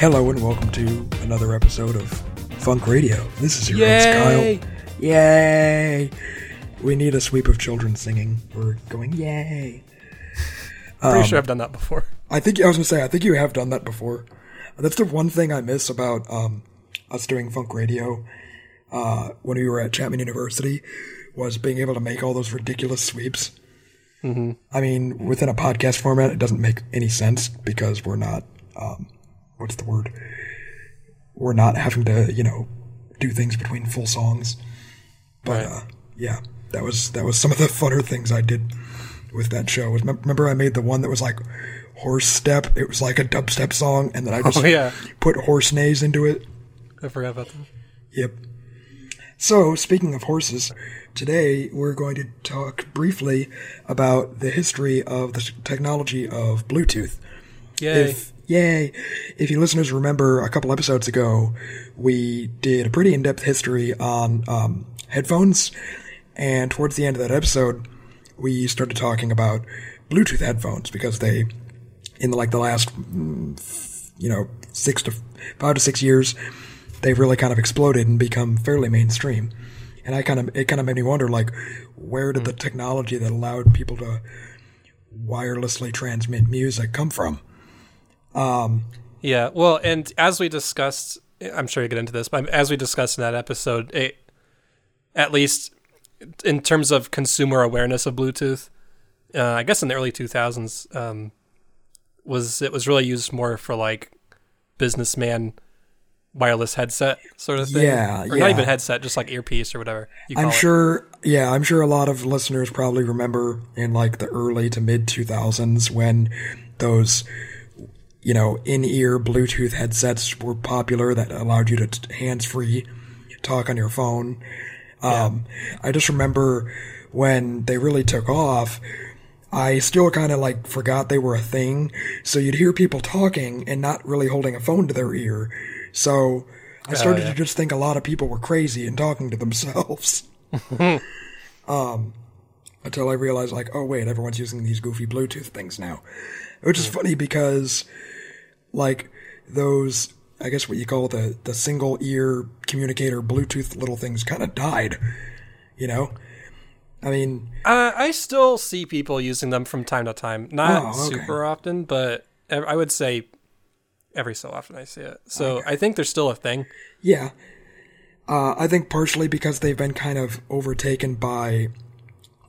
Hello and welcome to another episode of Funk Radio. This is your host Kyle. Yay! We need a sweep of children singing. We're going yay. Pretty sure I've done that before. I think I was gonna say I think you have done that before. That's the one thing I miss about um, us doing Funk Radio uh, when we were at Chapman University was being able to make all those ridiculous sweeps. Mm-hmm. I mean, within a podcast format, it doesn't make any sense because we're not. Um, what's the word? We're not having to, you know, do things between full songs. But Right. uh, yeah, that was that was some of the funner things I did with that show. Was remember I made the one that was like horse step. It was like a dubstep song, and then I just Oh, yeah. put horse neighs into it. I forgot about that. Yep. So, speaking of horses, today we're going to talk briefly about the history of the technology of Bluetooth. Yay. If yay, if you listeners remember a couple episodes ago, we did a pretty in-depth history on um, headphones, and towards the end of that episode, we started talking about Bluetooth headphones because they, in like the last, mm, you know, six to five to six years, they've really kind of exploded and become fairly mainstream. And I kind of it kind of made me wonder, like, where did the technology that allowed people to wirelessly transmit music come from? Yeah. Well, and as we discussed, I'm sure you get into this, but as we discussed in that episode, it, at least in terms of consumer awareness of Bluetooth, uh, I guess in the early 2000s, um, was it was really used more for like businessman wireless headset sort of thing. Yeah, or yeah. not even headset, just like earpiece or whatever. You call I'm it. sure, yeah, I'm sure a lot of listeners probably remember in like the early to mid 2000s when those, you know, in ear Bluetooth headsets were popular that allowed you to t- hands free talk on your phone. Um, I just remember when they really took off, I still kind of like forgot they were a thing. So you'd hear people talking and not really holding a phone to their ear. So I started yeah. to just think a lot of people were crazy and talking to themselves. um, until I realized, like, oh wait, everyone's using these goofy Bluetooth things now, which is funny because, like, those I guess what you call the the single ear communicator Bluetooth little things kind of died. You know, I mean, Uh, I still see people using them from time to time. Not Oh, okay. super often, but I would say every so often I see it. So I think they're still a thing. Yeah. Uh, I think partially because they've been kind of overtaken by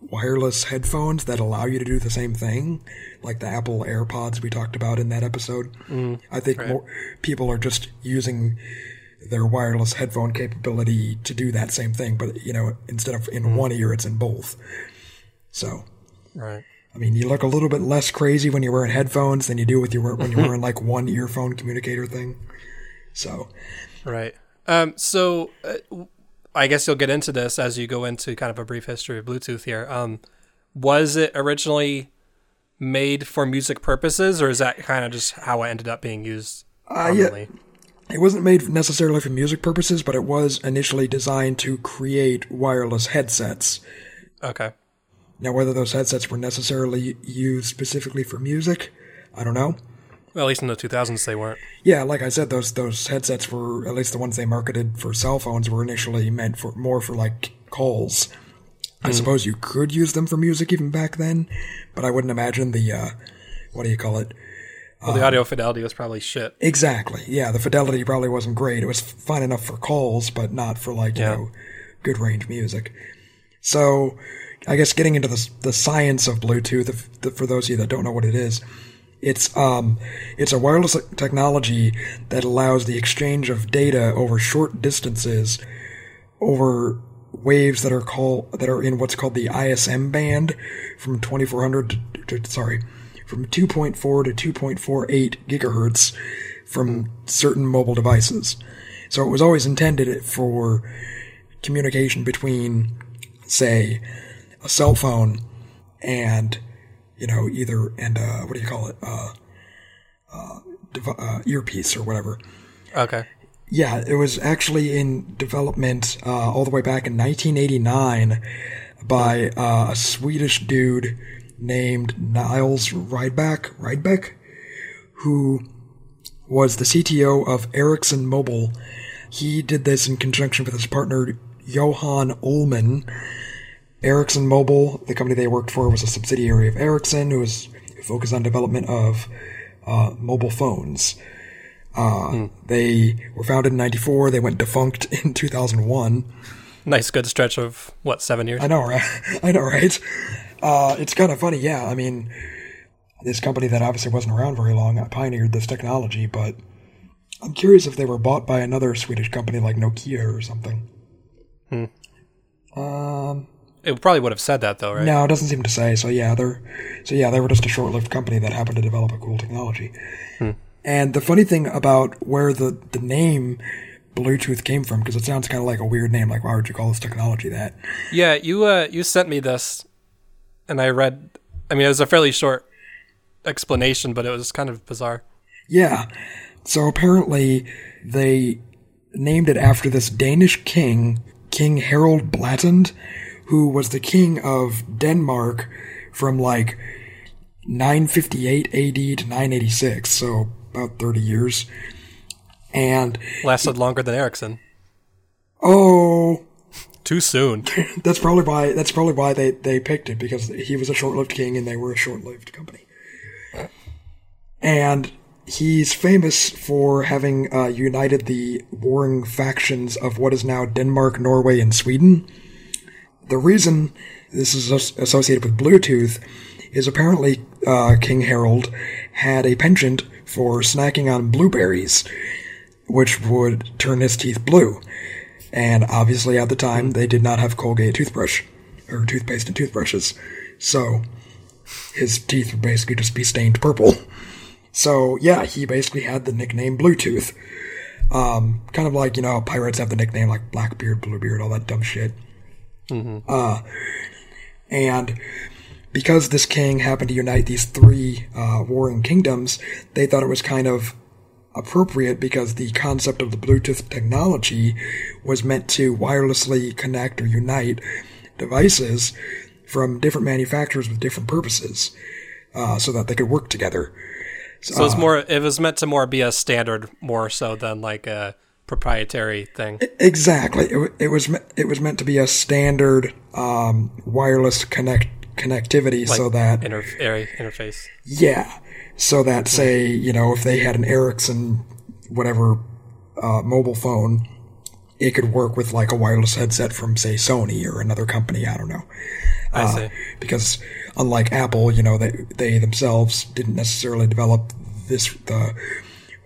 wireless headphones that allow you to do the same thing, like the Apple AirPods we talked about in that episode. I think more people are just using their wireless headphone capability to do that same thing, but you know, instead of in one ear, it's in both. So, Right. I mean, you look a little bit less crazy when you're wearing headphones than you do with your when you're wearing like one earphone communicator thing. So, Right. Um, so uh, I guess you'll get into this as you go into kind of a brief history of Bluetooth here. Um, was it originally made for music purposes, or is that kind of just how it ended up being used? Uh, yeah. It wasn't made necessarily for music purposes, but it was initially designed to create wireless headsets. Okay. Now, whether those headsets were necessarily used specifically for music, I don't know. Well, at least in the 2000s they weren't. Yeah, like I said, those those headsets were at least the ones they marketed for cell phones were initially meant for more for like calls. I suppose you could use them for music even back then, but I wouldn't imagine the uh, what do you call it? Well, the audio fidelity was probably shit. Exactly. Yeah, the fidelity probably wasn't great. It was fine enough for calls, but not for like you Yeah. know good range music. So, I guess getting into the the science of Bluetooth, if, the, for those of you that don't know what it is, it's um it's a wireless technology that allows the exchange of data over short distances over waves that are called that are in what's called the ISM band from 2400 to, to sorry from 2.4 to 2.48 gigahertz from certain mobile devices. So it was always intended for communication between, say, a cell phone and you know either and uh, what do you call it uh, uh, dev- uh, earpiece or whatever. Okay. Yeah, it was actually in development uh, all the way back in 1989 by uh, a Swedish dude named Niles Rydbeck, Rydbeck, who was the CTO of Ericsson Mobile. He did this in conjunction with his partner Johan Ullman. Ericsson Mobile, the company they worked for, was a subsidiary of Ericsson, who was focused on development of uh, mobile phones. Uh, They were founded in '94. They went defunct in 2001. Nice, good stretch of what seven years. I know, right? I know, right? Uh, it's kind of funny, yeah. I mean, this company that obviously wasn't around very long pioneered this technology, but I'm curious if they were bought by another Swedish company like Nokia or something. Um, It probably would have said that though, right? no, it doesn't seem to say. So yeah, they're so yeah, they were just a short-lived company that happened to develop a cool technology. And the funny thing about where the the name Bluetooth came from, because it sounds kind of like a weird name. Like, why would you call this technology that? Yeah, you uh you sent me this, and I read. I mean, it was a fairly short explanation, but it was kind of bizarre. Yeah. So apparently they named it after this Danish king, King Harold Blatand, who was the king of Denmark from like 958 AD to 986, so about 30 years. And Lasted longer than Ericsson. oh, Too soon. that's probably why that's probably why they they picked it because he was a short-lived king and they were a short-lived company. And he's famous for having uh, united the warring factions of what is now Denmark, Norway, and Sweden. The reason this is associated with Bluetooth is apparently uh, King Harold had a penchant for snacking on blueberries, which would turn his teeth blue. And obviously, at the time, they did not have Colgate toothbrush or toothpaste and toothbrushes, so his teeth would basically just be stained purple. So yeah, he basically had the nickname Bluetooth. Um, kind of like you know, pirates have the nickname like Blackbeard, Bluebeard, all that dumb shit. Uh, and because this king happened to unite these three uh, warring kingdoms, they thought it was kind of appropriate because the concept of the Bluetooth technology was meant to wirelessly connect or unite devices from different manufacturers with different purposes, uh, so that they could work together. So it's more. It was meant to more be a standard, more so than like a proprietary thing. Exactly. It, it was it was meant to be a standard um, wireless connect connectivity, so that Inter- area interface. yeah, so that say you know if they had an Ericsson whatever uh, mobile phone, it could work with like a wireless headset from say Sony or another company. I don't know. I Uh, see. because unlike Apple, you know, they they themselves didn't necessarily develop this the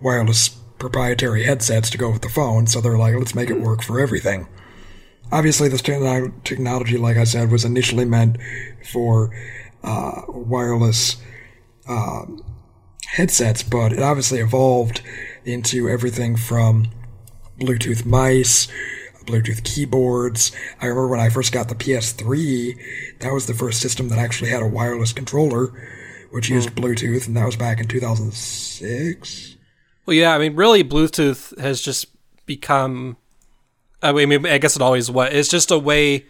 wireless proprietary headsets to go with the phone, so they're like, let's make it work for everything. Obviously, this techno- technology, like I said, was initially meant for uh, wireless um, headsets, but it obviously evolved into everything from Bluetooth mice, Bluetooth keyboards. I remember when I first got the PS3, that was the first system that actually had a wireless controller, which used Bluetooth, and that was back in 2006. Well, yeah. I mean, really, Bluetooth has just become. I mean, I guess it always was. It's just a way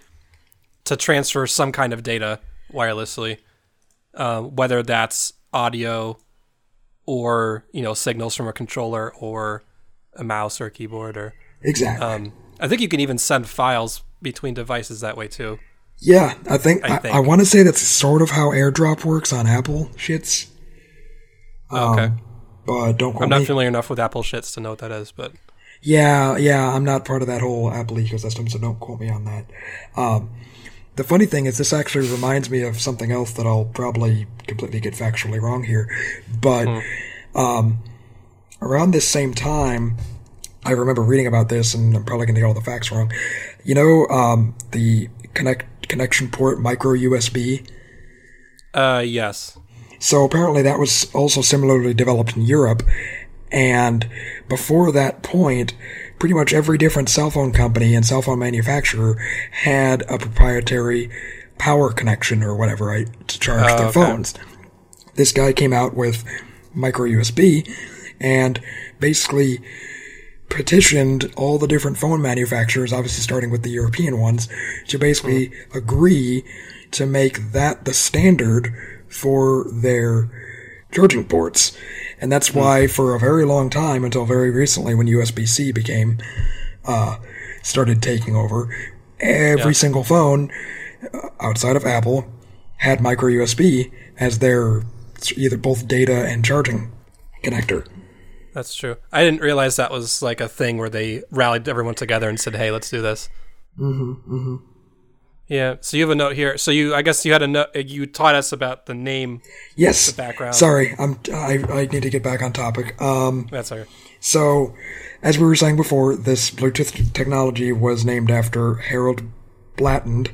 to transfer some kind of data wirelessly, uh, whether that's audio or you know signals from a controller or a mouse or a keyboard or Exactly. um, I think you can even send files between devices that way too. yeah, I think I I, think. I, want to say that's sort of how AirDrop works on Apple shits, okay, but don't quote I'm not me. familiar enough with Apple shits to know what that is, but Yeah, yeah, I'm not part of that whole Apple ecosystem, so don't quote me on that. Um, the funny thing is, this actually reminds me of something else that I'll probably completely get factually wrong here. But um, around this same time, I remember reading about this, and I'm probably going to get all the facts wrong. You know, um, the connect connection port micro USB. uh, yes, So apparently that was also similarly developed in Europe. And before that point, pretty much every different cell phone company and cell phone manufacturer had a proprietary power connection or whatever, right, to charge Oh, their okay. phones. This guy came out with micro USB and basically petitioned all the different phone manufacturers, obviously starting with the European ones, to basically hmm. agree to make that the standard for their charging ports. And that's why for a very long time, until very recently when USB-C became, uh, started taking over, every Yeah. single phone uh, outside of Apple had micro USB as their either both data and charging connector. That's true. I didn't realize that was like a thing where they rallied everyone together and said, "Hey, let's do this." Mm-hmm. Mm-hmm. Yeah. So you have a note here. So you, I guess you had a note. You taught us about the name. Yes. The background. Sorry, I'm I, I need to get back on topic. Um That's okay. So, as we were saying before, this Bluetooth technology was named after Harold Blatland,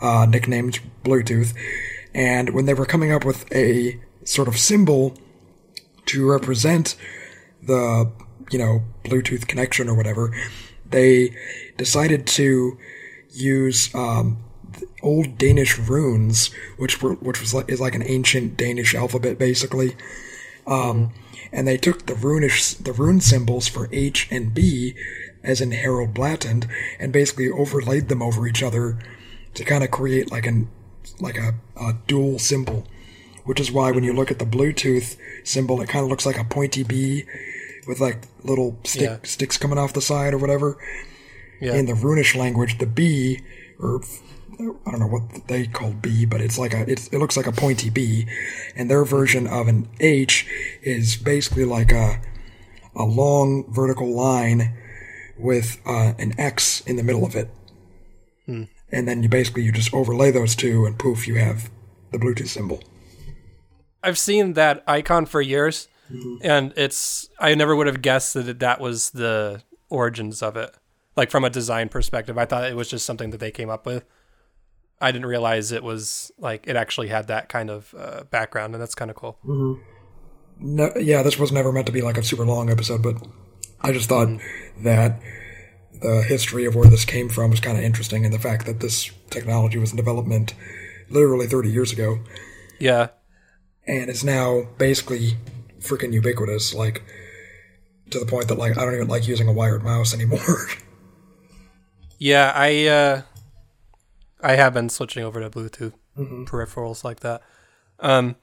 uh, nicknamed Bluetooth. And when they were coming up with a sort of symbol to represent the, you know, Bluetooth connection or whatever, they decided to use um, old Danish runes, which were which was like, is like an ancient Danish alphabet, basically. Um, and they took the runish the rune symbols for H and B, as in Harold Blatland, and basically overlaid them over each other to kind of create like an like a, a dual symbol. Which is why when you look at the Bluetooth symbol, it kind of looks like a pointy B with like little stick, Yeah. sticks coming off the side or whatever Yeah. in the runish language, the B, or I don't know what they call B, but it's like a it's, it looks like a pointy B, and their version of an H is basically like a a long vertical line with uh, an X in the middle of it, and then you basically you just overlay those two, and poof, you have the Bluetooth symbol. I've seen that icon for years, and it's I never would have guessed that it- that was the origins of it. Like from a design perspective, I thought it was just something that they came up with. I didn't realize it was like it actually had that kind of uh, background, and that's kind of cool. No, yeah, this was never meant to be like a super long episode, but I just thought that the history of where this came from was kind of interesting, and the fact that this technology was in development literally 30 years ago Yeah, and it's now basically freaking ubiquitous, like to the point that like I don't even like using a wired mouse anymore. yeah. I uh, I have been switching over to Bluetooth peripherals like that. Um,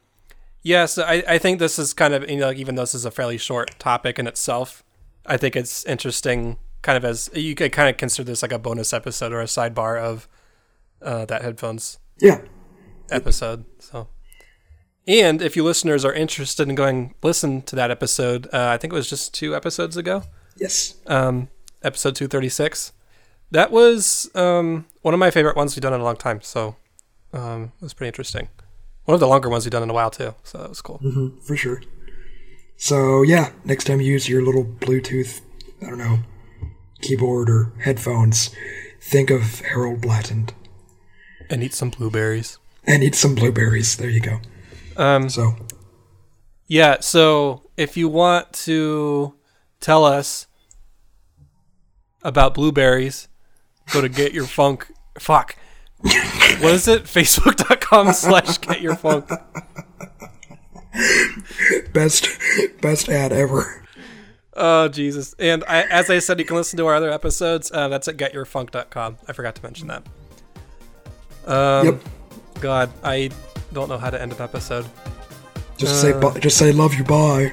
yeah, so I, I think this is kind of you know even though this is a fairly short topic in itself, I think it's interesting. Kind of as you could kind of consider this like a bonus episode or a sidebar of uh, that headphones yeah, episode. So, and if you listeners are interested in going listen to that episode, uh, I think it was just two episodes ago yes, um, episode 236. That was um, one of my favorite ones we've done in a long time. So um, it was pretty interesting. One of the longer ones we've done in a while, too. So that was cool. for sure. So yeah, next time you use your little Bluetooth, I don't know, keyboard or headphones, think of Harold Blatland And eat some blueberries. and eat some blueberries. There you go. Um, So yeah, so if you want to tell us about blueberries, go to Get Your Funk. Fuck. what is it? Facebook.com slash Get Your Funk. best best ad ever. Oh Jesus! And I, as I said, you can listen to our other episodes. Uh, that's at getyourfunk.com. I forgot to mention that. Um, Yep. God, I don't know how to end an episode. Just say bu- just say love you bye.